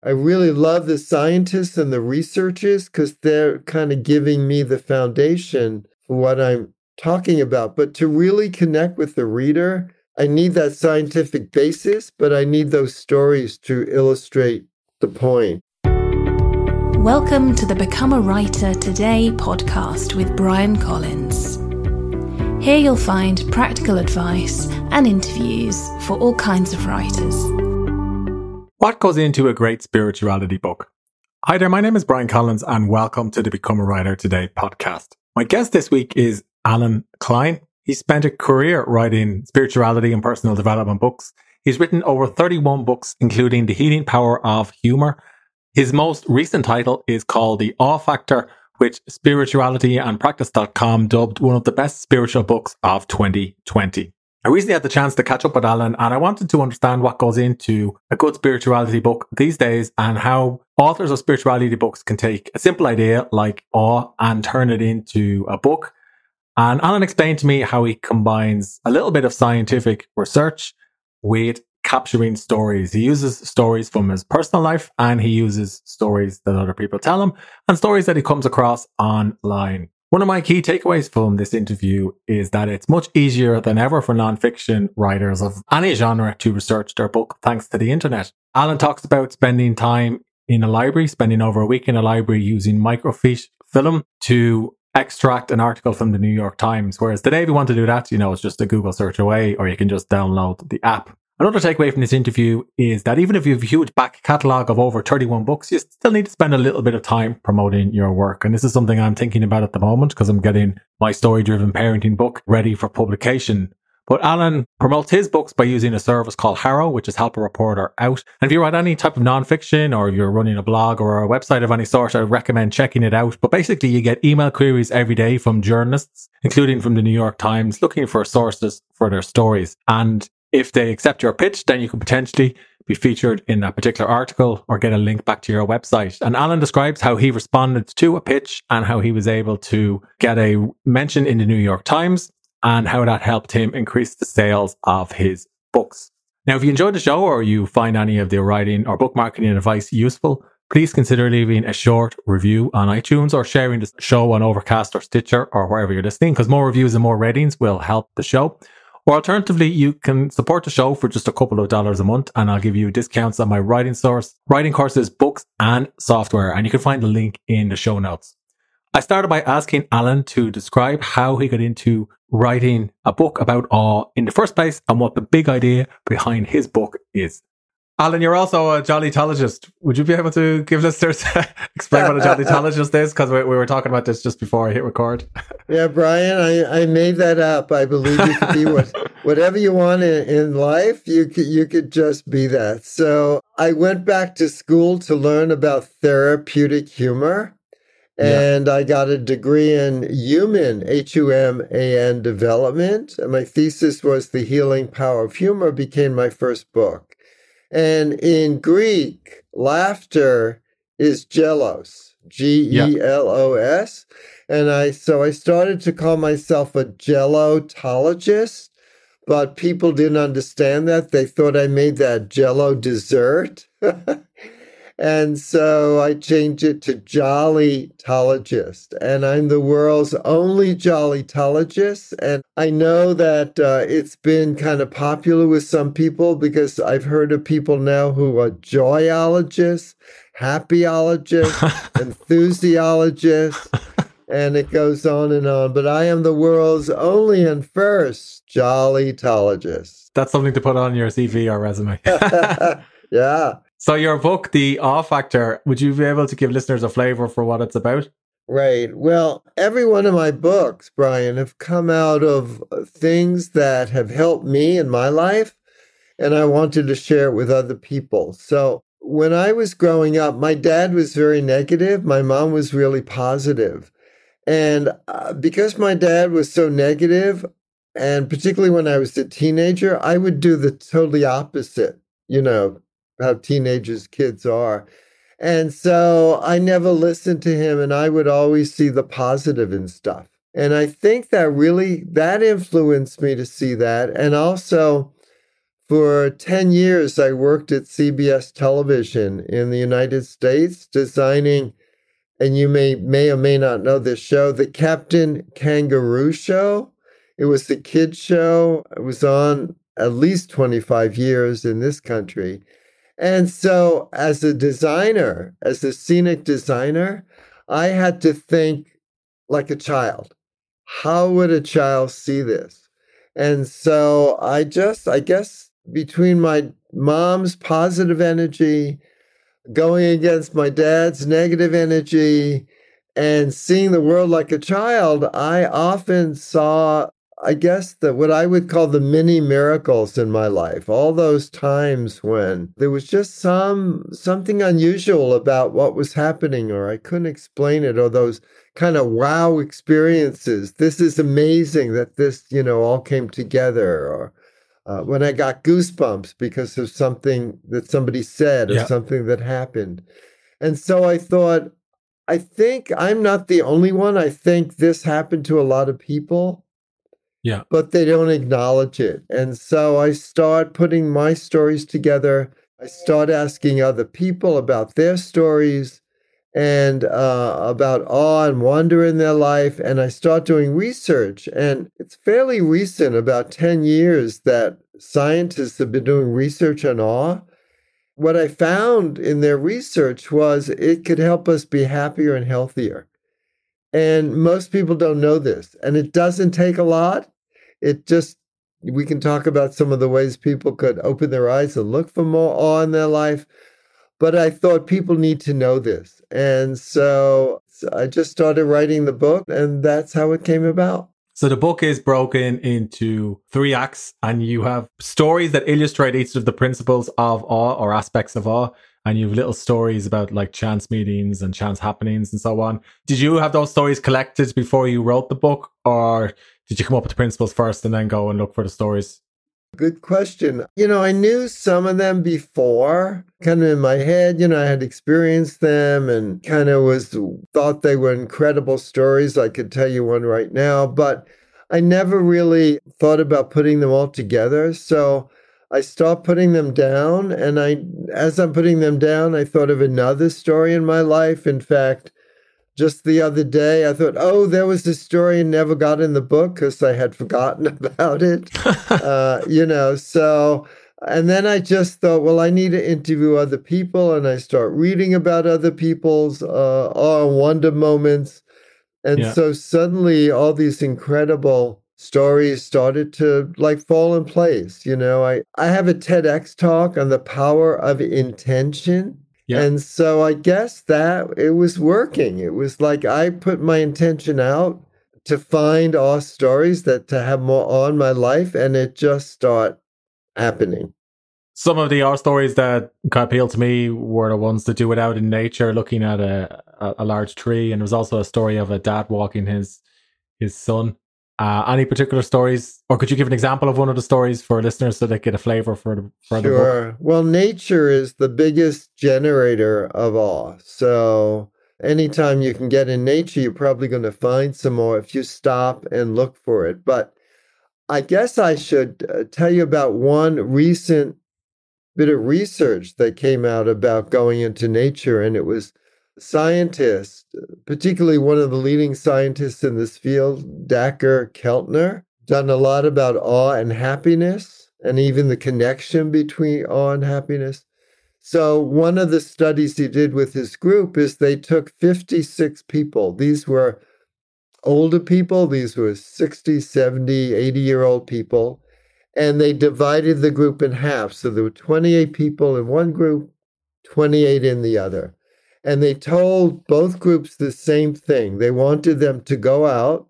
I really love the scientists and the researchers because they're kind of giving me the foundation for what I'm talking about. But to really connect with the reader, I need that scientific basis, but I need those stories to illustrate the point. Welcome to the Become a Writer Today podcast with Bryan Collins. Here you'll find practical advice and interviews for all kinds of writers. What goes into a great spirituality book? Hi there, my name is Bryan Collins and welcome to the Become a Writer Today podcast. My guest this week is Allen Klein. He spent a career writing spirituality and personal development books. He's written over 31 books, including The Healing Power of Humor. His most recent title is called The Awe Factor, which Spirituality and Practice.com dubbed one of the best spiritual books of 2020. I recently had the chance to catch up with Allen and I wanted to understand what goes into a good spirituality book these days and how authors of spirituality books can take a simple idea like awe and turn it into a book. And Allen explained to me how he combines a little bit of scientific research with capturing stories. He uses stories from his personal life and he uses stories that other people tell him and stories that he comes across online. One of my key takeaways from this interview is that it's much easier than ever for nonfiction writers of any genre to research their book thanks to the internet. Allen talks about spending time in a library, spending over a week in a library using microfiche film to extract an article from the New York Times. Whereas today, if you want to do that, you know, it's just a Google search away, or you can just download the app. Another takeaway from this interview is that even if you have a huge back catalogue of over 31 books, you still need to spend a little bit of time promoting your work. And this is something I'm thinking about at the moment because I'm getting my story driven parenting book ready for publication. But Allen promotes his books by using a service called HARO, which is Help a Reporter Out. And if you write any type of nonfiction or you're running a blog or a website of any sort, I recommend checking it out. But basically, you get email queries every day from journalists, including from the New York Times, looking for sources for their stories. And if they accept your pitch, then you could potentially be featured in a particular article or get a link back to your website. And Allen describes how he responded to a pitch and how he was able to get a mention in the New York Times and how that helped him increase the sales of his books. Now, if you enjoyed the show or you find any of the writing or book marketing advice useful, please consider leaving a short review on iTunes or sharing the show on Overcast or Stitcher or wherever you're listening, because more reviews and more ratings will help the show. Or alternatively, you can support the show for just a couple of dollars a month and I'll give you discounts on my writing source, writing courses, books and software. And you can find the link in the show notes. I started by asking Allen to describe how he got into writing a book about awe in the first place and what the big idea behind his book is. Allen, you're also a jollytologist. Would you be able to give listeners explain what a jollytologist is? Because we, we, were talking about this just before I hit record. yeah, Bryan, I, I made that up. I believe you could be what, whatever you want in, in life. You could you could just be that. So I went back to school to learn about therapeutic humor. And yeah. I got a degree in human, H U M A N development. And my thesis was The Healing Power of Humor, became my first book. And in Greek, laughter is gelos, G E L O S. And I so I started to call myself a gelotologist, but people didn't understand that. They thought I made that jello dessert. And so I changed it to Jollytologist. And I'm the world's only Jollytologist. And I know that uh, it's been kind of popular with some people because I've heard of people now who are joyologists, happyologists, enthusiologists. And it goes on and on. But I am the world's only and first Jollytologist. That's something to put on your CV or resume. yeah. So your book, The Awe Factor, would you be able to give listeners a flavor for what it's about? Right. Well, every one of my books, Bryan, have come out of things that have helped me in my life, and I wanted to share it with other people. So when I was growing up, my dad was very negative, my mom was really positive. And uh, because my dad was so negative, and particularly when I was a teenager, I would do the totally opposite, you know, how teenagers kids are. And so I never listened to him and I would always see the positive in stuff. And I think that really that influenced me to see that and also For 10 years, I worked at CBS television in the United States, designing, and you may, may or may not know this show, the Captain Kangaroo Show. It was the kids' show. It was on at least 25 years in this country. And so, as a designer, as a scenic designer, I had to think like a child. How would a child see this? And so I just, I guess, between my mom's positive energy going against my dad's negative energy and seeing the world like a child, I often saw I guess that what I would call the mini miracles in my life, all those times when there was just some something unusual about what was happening or I couldn't explain it or those kind of wow experiences. This is amazing that this, you know, all came together or uh, when I got goosebumps because of something that somebody said or yeah. something that happened. And so I thought I think I'm not the only one. I think this happened to a lot of people yeah. But they don't acknowledge it. And so I start putting my stories together. I start asking other people about their stories and uh, about awe and wonder in their life. And I start doing research. And it's fairly recent, about 10 years, that scientists have been doing research on awe. What I found in their research was it could help us be happier and healthier. And most people don't know this. And it doesn't take a lot. It just, we can talk about some of the ways people could open their eyes and look for more awe in their life. But I thought people need to know this. And so I just started writing the book, and that's how it came about. So the book is broken into three acts, and you have stories that illustrate each of the principles of awe or aspects of awe and you have little stories about like chance meetings and chance happenings and so on. Did you have those stories collected before you wrote the book, or did you come up with the principles first and then go and look for the stories? Good question. You know, I knew some of them before, kind of in my head. You know, I had experienced them and kind of was thought they were incredible stories. I could tell you one right now, but I never really thought about putting them all together. So I stopped putting them down. And I, as I'm putting them down, I thought of another story in my life. In fact, just the other day, I thought, oh, there was this story and never got in the book because I had forgotten about it. uh, you know, so, and then I just thought, well, I need to interview other people. And I start reading about other people's uh, awe wonder moments. And yeah. so suddenly all these incredible stories started to like fall in place. You know, I, I have a TEDx talk on the power of intention. Yeah. And so I guess that it was working. It was like I put my intention out to find awe stories that to have more on my life and it just start happening. Some of the awe stories that kind of appealed to me were the ones that do it out in nature, looking at a, a, a large tree. And there was also a story of a dad walking his his son uh, any particular stories, or could you give an example of one of the stories for listeners so they get a flavor for the for the sure. book? Well, nature is the biggest generator of awe. So anytime you can get in nature, you're probably going to find some more if you stop and look for it. But I guess I should uh, tell you about one recent bit of research that came out about going into nature, and it was scientists, particularly one of the leading scientists in this field, Dacher Keltner, done a lot about awe and happiness and even the connection between awe and happiness. So, one of the studies he did with his group is they took 56 people. These were older people, these were 60, 70, 80 year old people, and they divided the group in half. So, there were 28 people in one group, 28 in the other. And they told both groups the same thing. They wanted them to go out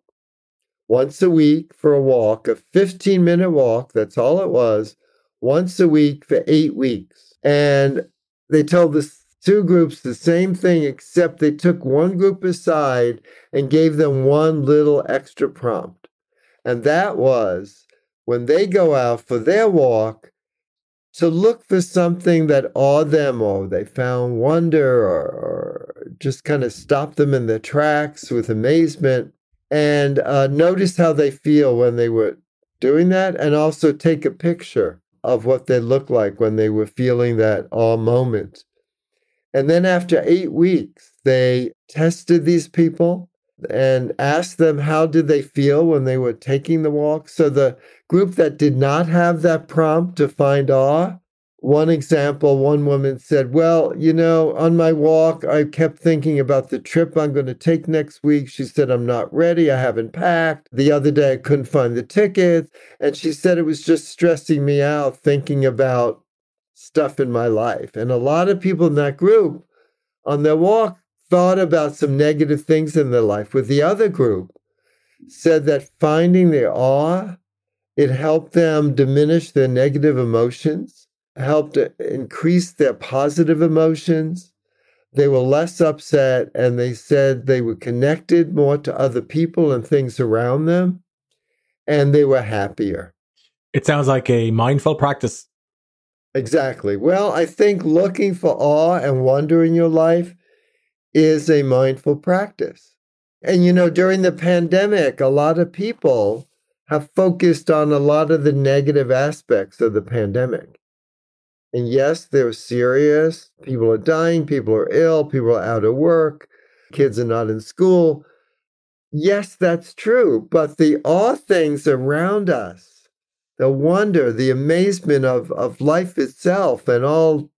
once a week for a walk, a 15 minute walk. That's all it was, once a week for eight weeks. And they told the two groups the same thing, except they took one group aside and gave them one little extra prompt. And that was when they go out for their walk, to look for something that awed them or they found wonder or, or just kind of stopped them in their tracks with amazement and uh, notice how they feel when they were doing that and also take a picture of what they looked like when they were feeling that awe moment. And then after eight weeks, they tested these people and asked them how did they feel when they were taking the walk. So the group that did not have that prompt to find awe, one example, one woman said, Well, you know, on my walk, I kept thinking about the trip I'm going to take next week. She said, I'm not ready. I haven't packed. The other day, I couldn't find the tickets. And she said it was just stressing me out thinking about stuff in my life. And a lot of people in that group on their walk thought about some negative things in their life. With the other group, said that finding the awe, it helped them diminish their negative emotions, helped increase their positive emotions. They were less upset, and they said they were connected more to other people and things around them, and they were happier. It sounds like a mindful practice. Exactly. Well, I think looking for awe and wonder in your life is a mindful practice. And you know, during the pandemic, a lot of people have focused on a lot of the negative aspects of the pandemic. And yes, they're serious. People are dying, people are ill, people are out of work, kids are not in school. Yes, that's true. But the awe things around us, the wonder, the amazement of, of life itself and all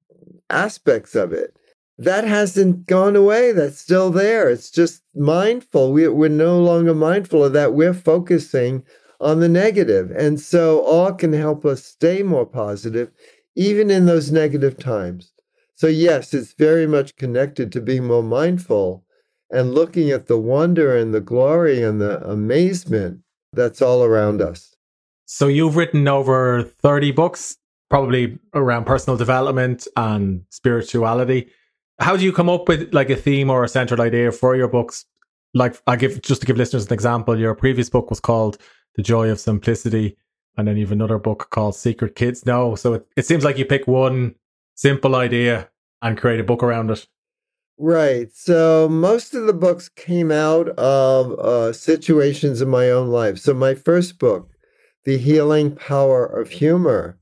aspects of it, that hasn't gone away. That's still there. It's just mindful. We, we're no longer mindful of that. We're focusing on the negative. And so awe can help us stay more positive, even in those negative times. So, yes, it's very much connected to being more mindful and looking at the wonder and the glory and the amazement that's all around us. So, you've written over 30 books, probably around personal development and spirituality how do you come up with like a theme or a central idea for your books? Like I give just to give listeners an example, your previous book was called The Joy of Simplicity, and then you have another book called Secret Kids Know. So it, it seems like you pick one simple idea and create a book around it. Right. So most of the books came out of uh, situations in my own life. So my first book, The Healing Power of Humor,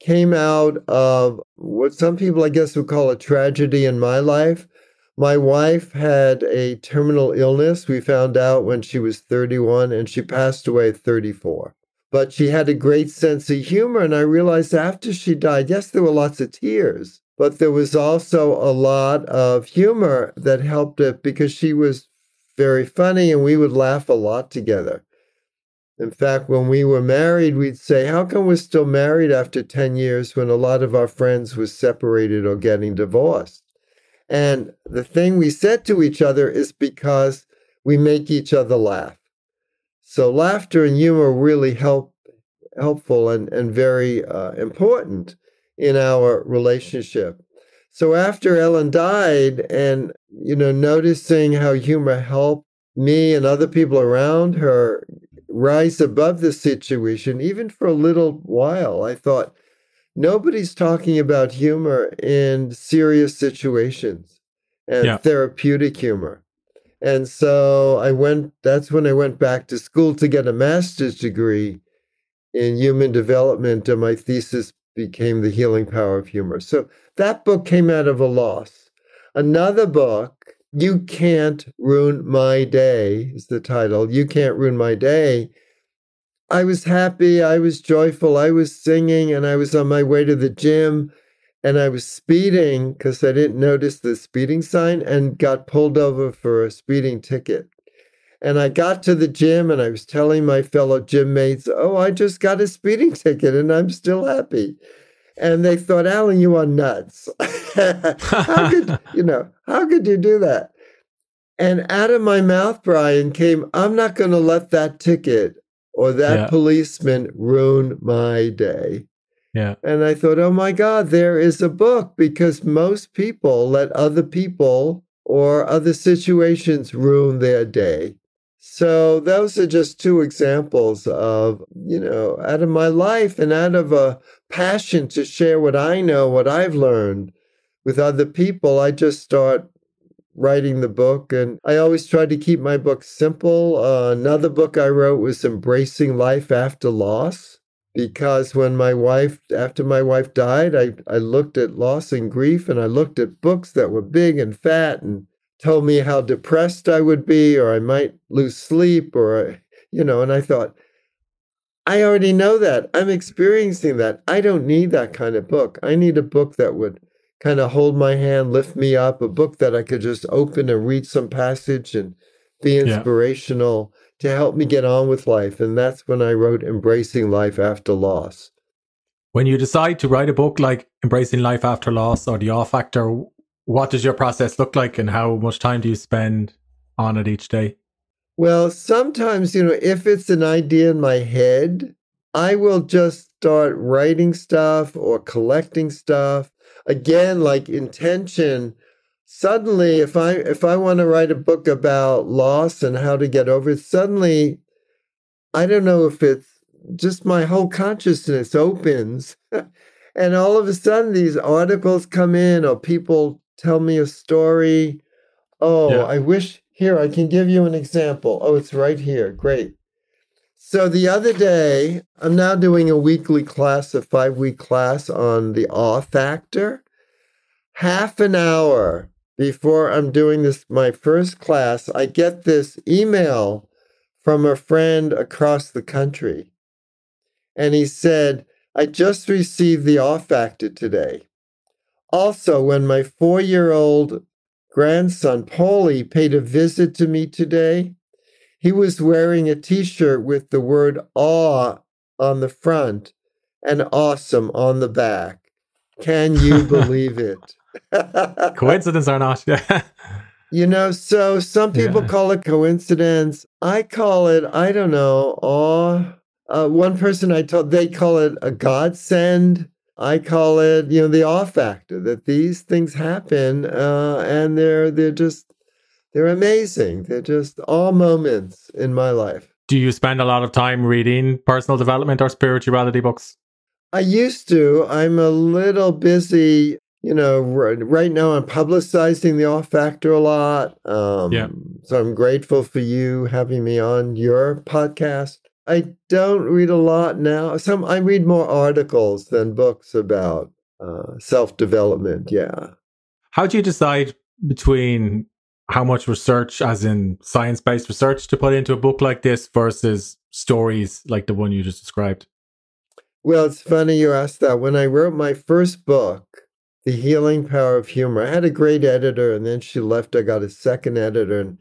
came out of what some people, I guess, would call a tragedy in my life. My wife had a terminal illness. We found out when she was 31 and she passed away at 34. But she had a great sense of humor. And I realized after she died, yes, there were lots of tears, but there was also a lot of humor that helped it because she was very funny and we would laugh a lot together. In fact, when we were married, we'd say, How come we're still married after 10 years when a lot of our friends were separated or getting divorced? And the thing we said to each other is because we make each other laugh. So laughter and humor really help helpful and, and very uh, important in our relationship. So after Ellen died and you know noticing how humor helped me and other people around her rise above the situation, even for a little while. I thought, nobody's talking about humor in serious situations and yeah. therapeutic humor. And so I went, that's when I went back to school to get a master's degree in human development. And my thesis became The Healing Power of Humor. So that book came out of a loss. Another book you Can't Ruin My Day is the title. You Can't Ruin My Day. I was happy. I was joyful. I was singing and I was on my way to the gym and I was speeding because I didn't notice the speeding sign and got pulled over for a speeding ticket. And I got to the gym and I was telling my fellow gym mates, oh, I just got a speeding ticket and I'm still happy and they thought, Allen, you are nuts. how could you know? How could you do that? And out of my mouth, Bryan, came, I'm not going to let that ticket or that yeah. policeman ruin my day. Yeah. And I thought, oh my God, there is a book because most people let other people or other situations ruin their day. So those are just two examples of, you know, out of my life and out of a passion to share what I know, what I've learned with other people, I just start writing the book. And I always try to keep my book simple. Uh, another book I wrote was Embracing Life After Loss because when my wife, after my wife died, I, I looked at loss and grief and I looked at books that were big and fat and told me how depressed I would be or I might lose sleep or, you know, and I thought, I already know that. I'm experiencing that. I don't need that kind of book. I need a book that would kind of hold my hand, lift me up, a book that I could just open and read some passage and be inspirational yeah. to help me get on with life. And that's when I wrote Embracing Life After Loss. When you decide to write a book like Embracing Life After Loss or The Awe Factor, what does your process look like and how much time do you spend on it each day? Well, sometimes, you know, if it's an idea in my head, I will just start writing stuff or collecting stuff. Again, like intention. Suddenly, if I if I want to write a book about loss and how to get over it, suddenly I don't know if it's just my whole consciousness opens. and all of a sudden these articles come in or people tell me a story. Oh, yeah. I wish here, I can give you an example. Oh, it's right here. Great. So the other day, I'm now doing a weekly class, a five week class on the awe factor. Half an hour before I'm doing this, my first class, I get this email from a friend across the country. And he said, I just received the awe factor today. Also, when my four year old grandson, Paulie, paid a visit to me today. He was wearing a t shirt with the word awe on the front and awesome on the back. Can you believe it? Coincidence or not? Yeah. You know, so some people yeah. call it coincidence. I call it, I don't know, awe. Uh, one person I told, they call it a godsend. I call it, you know, the off factor that these things happen uh, and they're they're just they're amazing. They're just all moments in my life. Do you spend a lot of time reading personal development or spirituality books? I used to. I'm a little busy. You know, right now I'm publicizing the off factor a lot. Um, yeah. So I'm grateful for you having me on your podcast. I don't read a lot now. Some I read more articles than books about uh, self development. Yeah. How do you decide between how much research, as in science based research, to put into a book like this versus stories like the one you just described? Well, it's funny you asked that. When I wrote my first book, The Healing Power of Humor, I had a great editor, and then she left. I got a second editor, and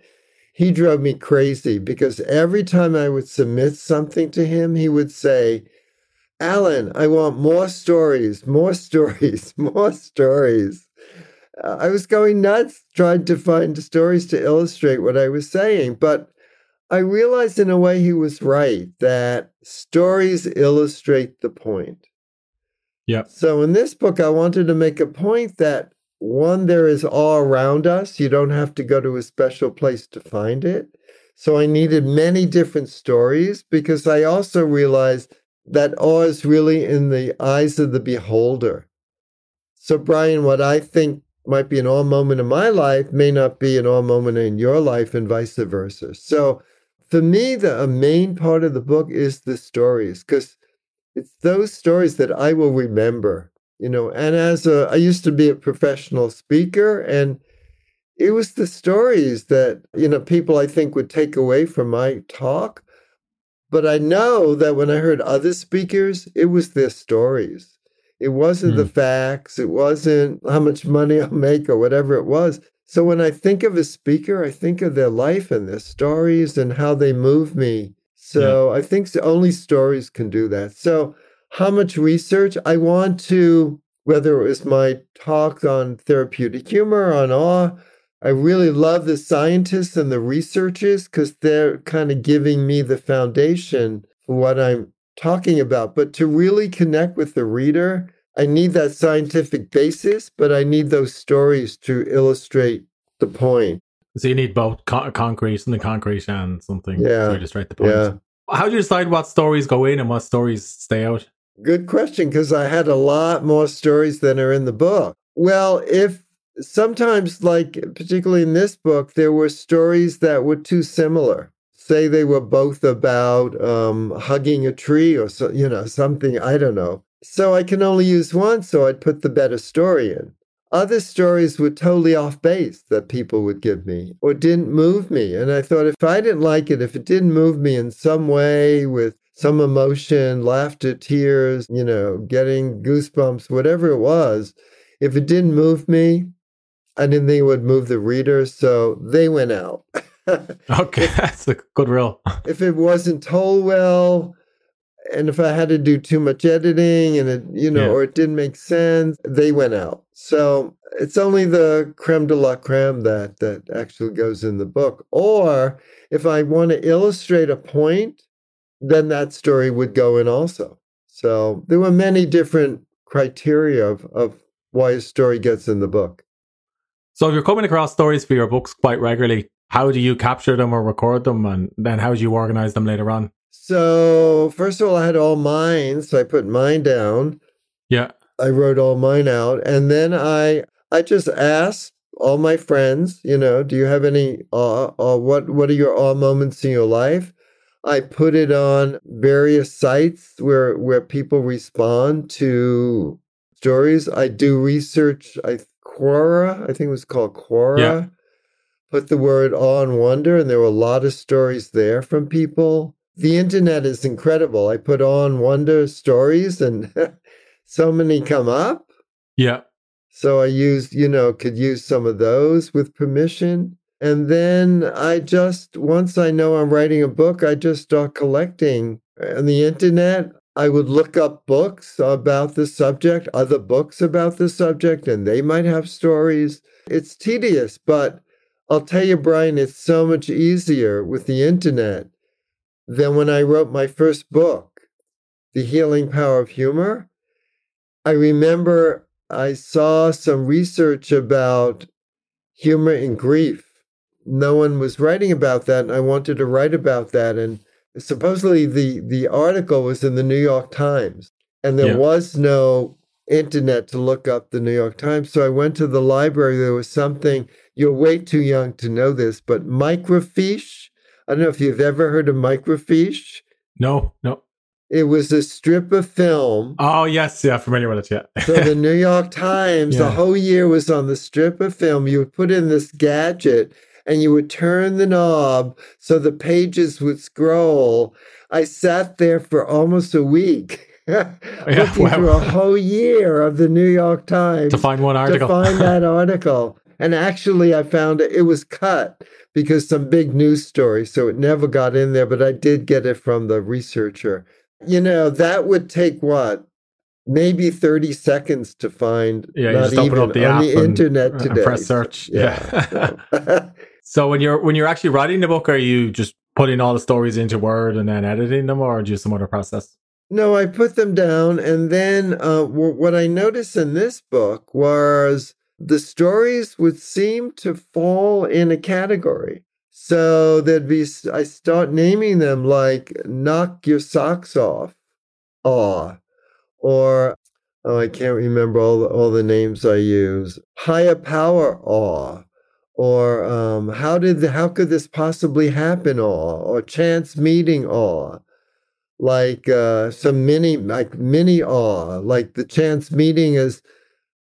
he drove me crazy because every time I would submit something to him, he would say, Allen, I want more stories, more stories, more stories. Uh, I was going nuts trying to find stories to illustrate what I was saying, but I realized in a way he was right that stories illustrate the point. Yeah. So in this book, I wanted to make a point that one, there is all around us. You don't have to go to a special place to find it. So I needed many different stories because I also realized that awe is really in the eyes of the beholder. So, Bryan, what I think might be an awe moment in my life may not be an awe moment in your life, and vice versa. So, for me, the main part of the book is the stories because it's those stories that I will remember you know and as a i used to be a professional speaker and it was the stories that you know people i think would take away from my talk but i know that when i heard other speakers it was their stories it wasn't mm. the hmm. facts it wasn't how much money i'll make or whatever it was so when i think of a speaker i think of their life and their stories and how they move me so yeah. i think only stories can do that so how much research I want to, whether it was my talk on therapeutic humor, on awe. I really love the scientists and the researchers because they're kind of giving me the foundation for what I'm talking about. But to really connect with the reader, I need that scientific basis, but I need those stories to illustrate the point. So you need both con- concrete, something concrete, and something yeah. to illustrate the point. Yeah. How do you decide what stories go in and what stories stay out? Good question, because I had a lot more stories than are in the book. Well, if sometimes, like particularly in this book, there were stories that were too similar. say they were both about um, hugging a tree or so, you know something. I don't know. So I can only use one, so I'd put the better story in. Other stories were totally off base that people would give me or didn't move me. And I thought if I didn't like it, if it didn't move me in some way with some emotion, laughter, tears, you know, getting goosebumps, whatever it was, if it didn't move me, I didn't think it would move the reader. So they went out. okay, that's a good rule. if it wasn't told well, and if I had to do too much editing and it, you know, Yeah. or it didn't make sense, they went out. So it's only the creme de la creme that that actually goes in the book. Or if I want to illustrate a point, then that story would go in also. So there were many different criteria of, of why a story gets in the book. So if you're coming across stories for your books quite regularly, how do you capture them or record them, and then how do you organize them later on? So first of all, I had all mine, so I put mine down. Yeah, I wrote all mine out, and then I I just asked all my friends, you know, do you have any awe? Or what what are your awe moments in your life? I put it on various sites where where people respond to stories. I do research. I Quora, I think it was called Quora. Yeah. Put the word awe and wonder, and there were a lot of stories there from people. The internet is incredible. I put on wonder stories, and so many come up. yeah, So I used, you know, could use some of those with permission. And then I just, once I know I'm writing a book, I just start collecting on the internet. I would look up books about the subject, other books about the subject, and they might have stories. It's tedious, but I'll tell you, Bryan, it's so much easier with the internet than when I wrote my first book, The Healing Power of Humor. I remember I saw some research about humor and grief. No one was writing about that, and I wanted to write about that. And supposedly the, the article was in the New York Times, and there Yeah. was no internet to look up the New York Times. So I went to the library. There was something, you're way too young to know this, but microfiche. I don't know if you've ever heard of microfiche. no, no. It was a strip of film Oh yes, yeah, familiar with it. Yeah, so the New York Times, Yeah. the whole year was on the strip of film. You would put in this gadget and you would turn the knob so the pages would scroll. I sat there for almost a week looking wow. through a whole year of the New York Times to find one article. to find that article. And actually, I found it, it was cut because some big news story, so it never got in there, but I did get it from the researcher. You know, that would take what? Maybe 30 seconds to find. yeah, you not just open even up the on the and, internet and today. press search. Yeah. so- so when you're when you're actually writing the book, are you just putting all the stories into Word and then editing them, or do you some other process? No, I put them down. And then uh, w- what I noticed in this book was the stories would seem to fall in a category. So there'd be, I start naming them like knock your socks off, awe, or, oh, I can't remember all the, all the names I use, higher power awe. Or um, how did the, how could this possibly happen? Awe or chance meeting awe like uh, some mini like mini awe like the chance meeting is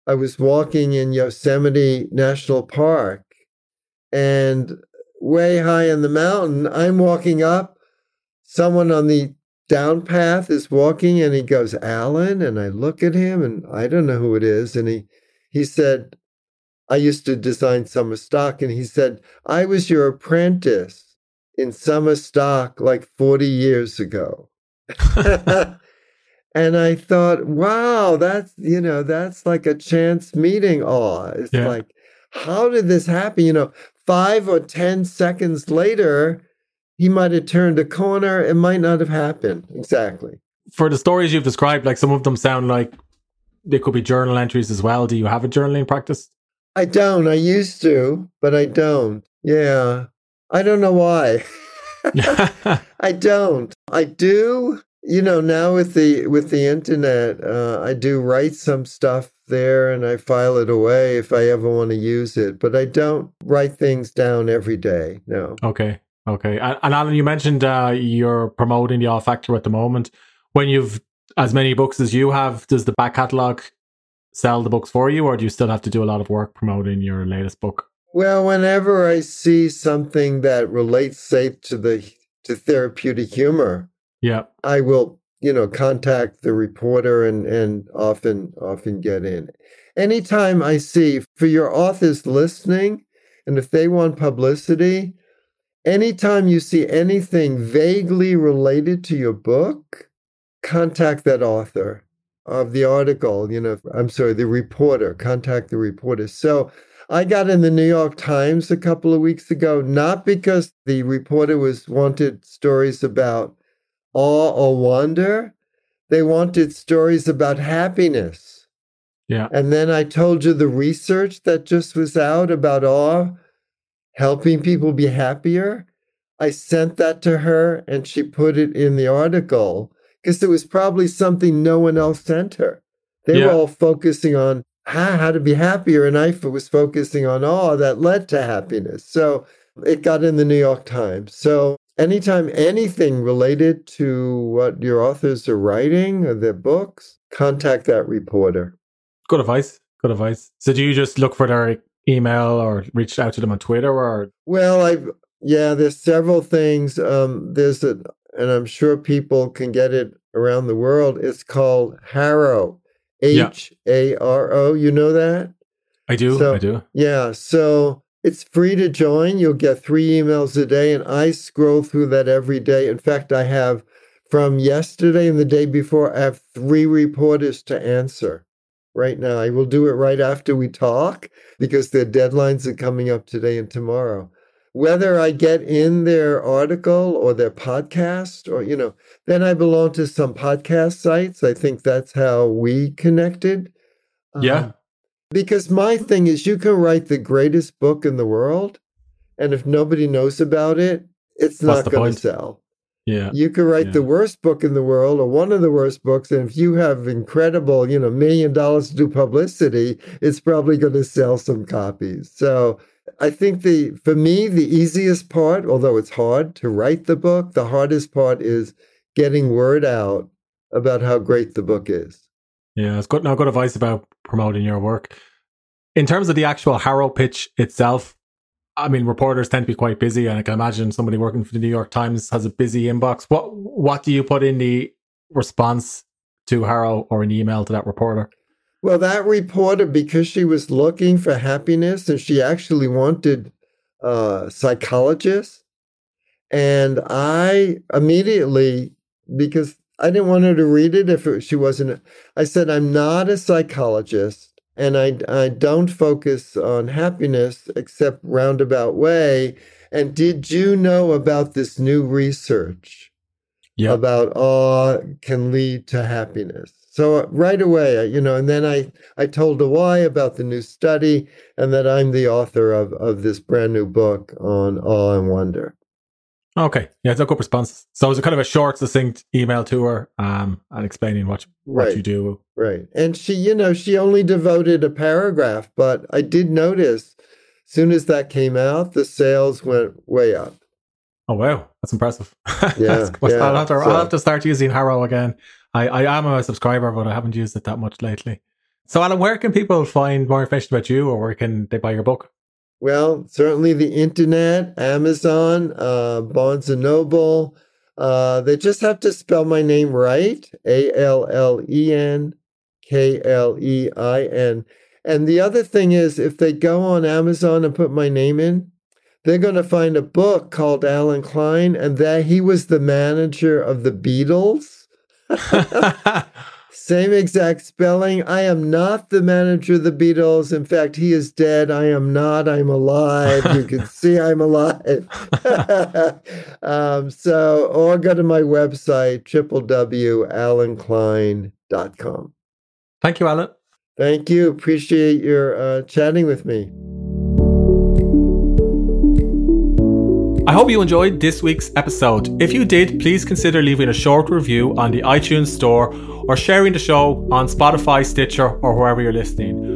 i was walking in yosemite national park and way high in the mountain i'm walking up someone on the down path is walking and he goes allen and i look at him and i don't know who it is and he he said i used to design summer stock and he said i was your apprentice in summer stock like 40 years ago and I thought, wow, that's you know, that's like a chance meeting awe. It's Yeah. like, how did this happen? You know, five or ten seconds later, he might have turned a corner. It might not have happened. Exactly. For the stories you've described, like some of them sound like they could be journal entries as well. Do you have a journaling practice? I don't. I used to, but I don't. Yeah. I don't know why. I don't. I do. You know, now with the with the internet, uh, I do write some stuff there, and I file it away if I ever want to use it. But I don't write things down every day. No. okay. Okay. And, Allen, you mentioned uh, you're promoting the Awe Factor at the moment. When you've as many books as you have, does the back catalogue sell the books for you, or do you still have to do a lot of work promoting your latest book? Well, whenever I see something that relates, say, to the to therapeutic humor, yeah, I will, you know, contact the reporter and and often often get in. Anytime I see for your authors listening, and if they want publicity, anytime you see anything vaguely related to your book, contact that author of the article. You know, I'm sorry, the reporter. Contact the reporter. So I got in the New York Times a couple of weeks ago, not because the reporter was wanted stories about awe or wonder. They wanted stories about happiness. Yeah. And then I told you the research that just was out about awe, helping people be happier. I sent that to her and she put it in the article because it was probably something no one else sent her. They Yeah. were all focusing on how, how to be happier, and I was focusing on awe that led to happiness. So it got in the New York Times. So anytime anything related to what your authors are writing or their books, contact that reporter. Good advice. Good advice. So do you just look for their email or reach out to them on Twitter or Well, I yeah, there's several things. Um, there's a, and I'm sure people can get it around the world. It's called HARO, H A R O. You know that? I do, So- I do. Yeah. So it's free to join. You'll get three emails a day, and I scroll through that every day. In fact, I have from yesterday and the day before. I have three reporters to answer right now. I will do it right after we talk because their deadlines are coming up today and tomorrow. Whether I get in their article or their podcast, or, you know, then I belong to some podcast sites. I think that's how we connected. Yeah. Um, because my thing is, you can write the greatest book in the world, and if nobody knows about it, it's not going to sell. Yeah. You could write Yeah. the worst book in the world or one of the worst books, and if you have incredible, you know, million dollars to do publicity, it's probably going to sell some copies. So I think the for me the easiest part, although it's hard to write the book, the hardest part is getting word out about how great the book is. Yeah, it's good. Now, good advice about promoting your work. In terms of the actual HARO pitch itself, I mean, reporters tend to be quite busy, and I can imagine somebody working for the New York Times has a busy inbox. What What do you put in the response to HARO or an email to that reporter? Well, that reporter, because she was looking for happiness and she actually wanted uh, psychologists, and I immediately, because I didn't want her to read it if it, she wasn't, I said, I'm not a psychologist and I, I don't focus on happiness except roundabout way. And did you know about this new research? Yeah, about awe can lead to happiness. So uh, right away, you know, and then I I told her why about the new study and that I'm the author of of this brand new book on awe and wonder. okay. Yeah, it's a good response. So it's a kind of a short, succinct email to her, um, and explaining what what Right. you do. Right. And she, you know, she only devoted a paragraph, but I did notice soon as that came out, the sales went way up. Oh wow, that's impressive. Yeah, That's yeah, I'll have to so- I'll have to start using HARO again. I, I am a subscriber, but I haven't used it that much lately. So Allen, where can people find more information about you, or where can they buy your book? Well, certainly the internet, Amazon, uh, Barnes and Noble. Uh, they just have to spell my name right A L L E N K L E I N. And the other thing is, if they go on Amazon and put my name in, they're going to find a book called Allen Klein, and that he was the manager of the Beatles. Same exact spelling. I am not the manager of the Beatles. In fact, he is dead. I am not. I'm alive. You can see I'm alive. um, so, or go to my website, www.allenklein.com. Thank you, Allen. Thank you. Appreciate your uh, chatting with me. I hope you enjoyed this week's episode. If you did, please consider leaving a short review on the iTunes Store or sharing the show on Spotify, Stitcher, or wherever you're listening.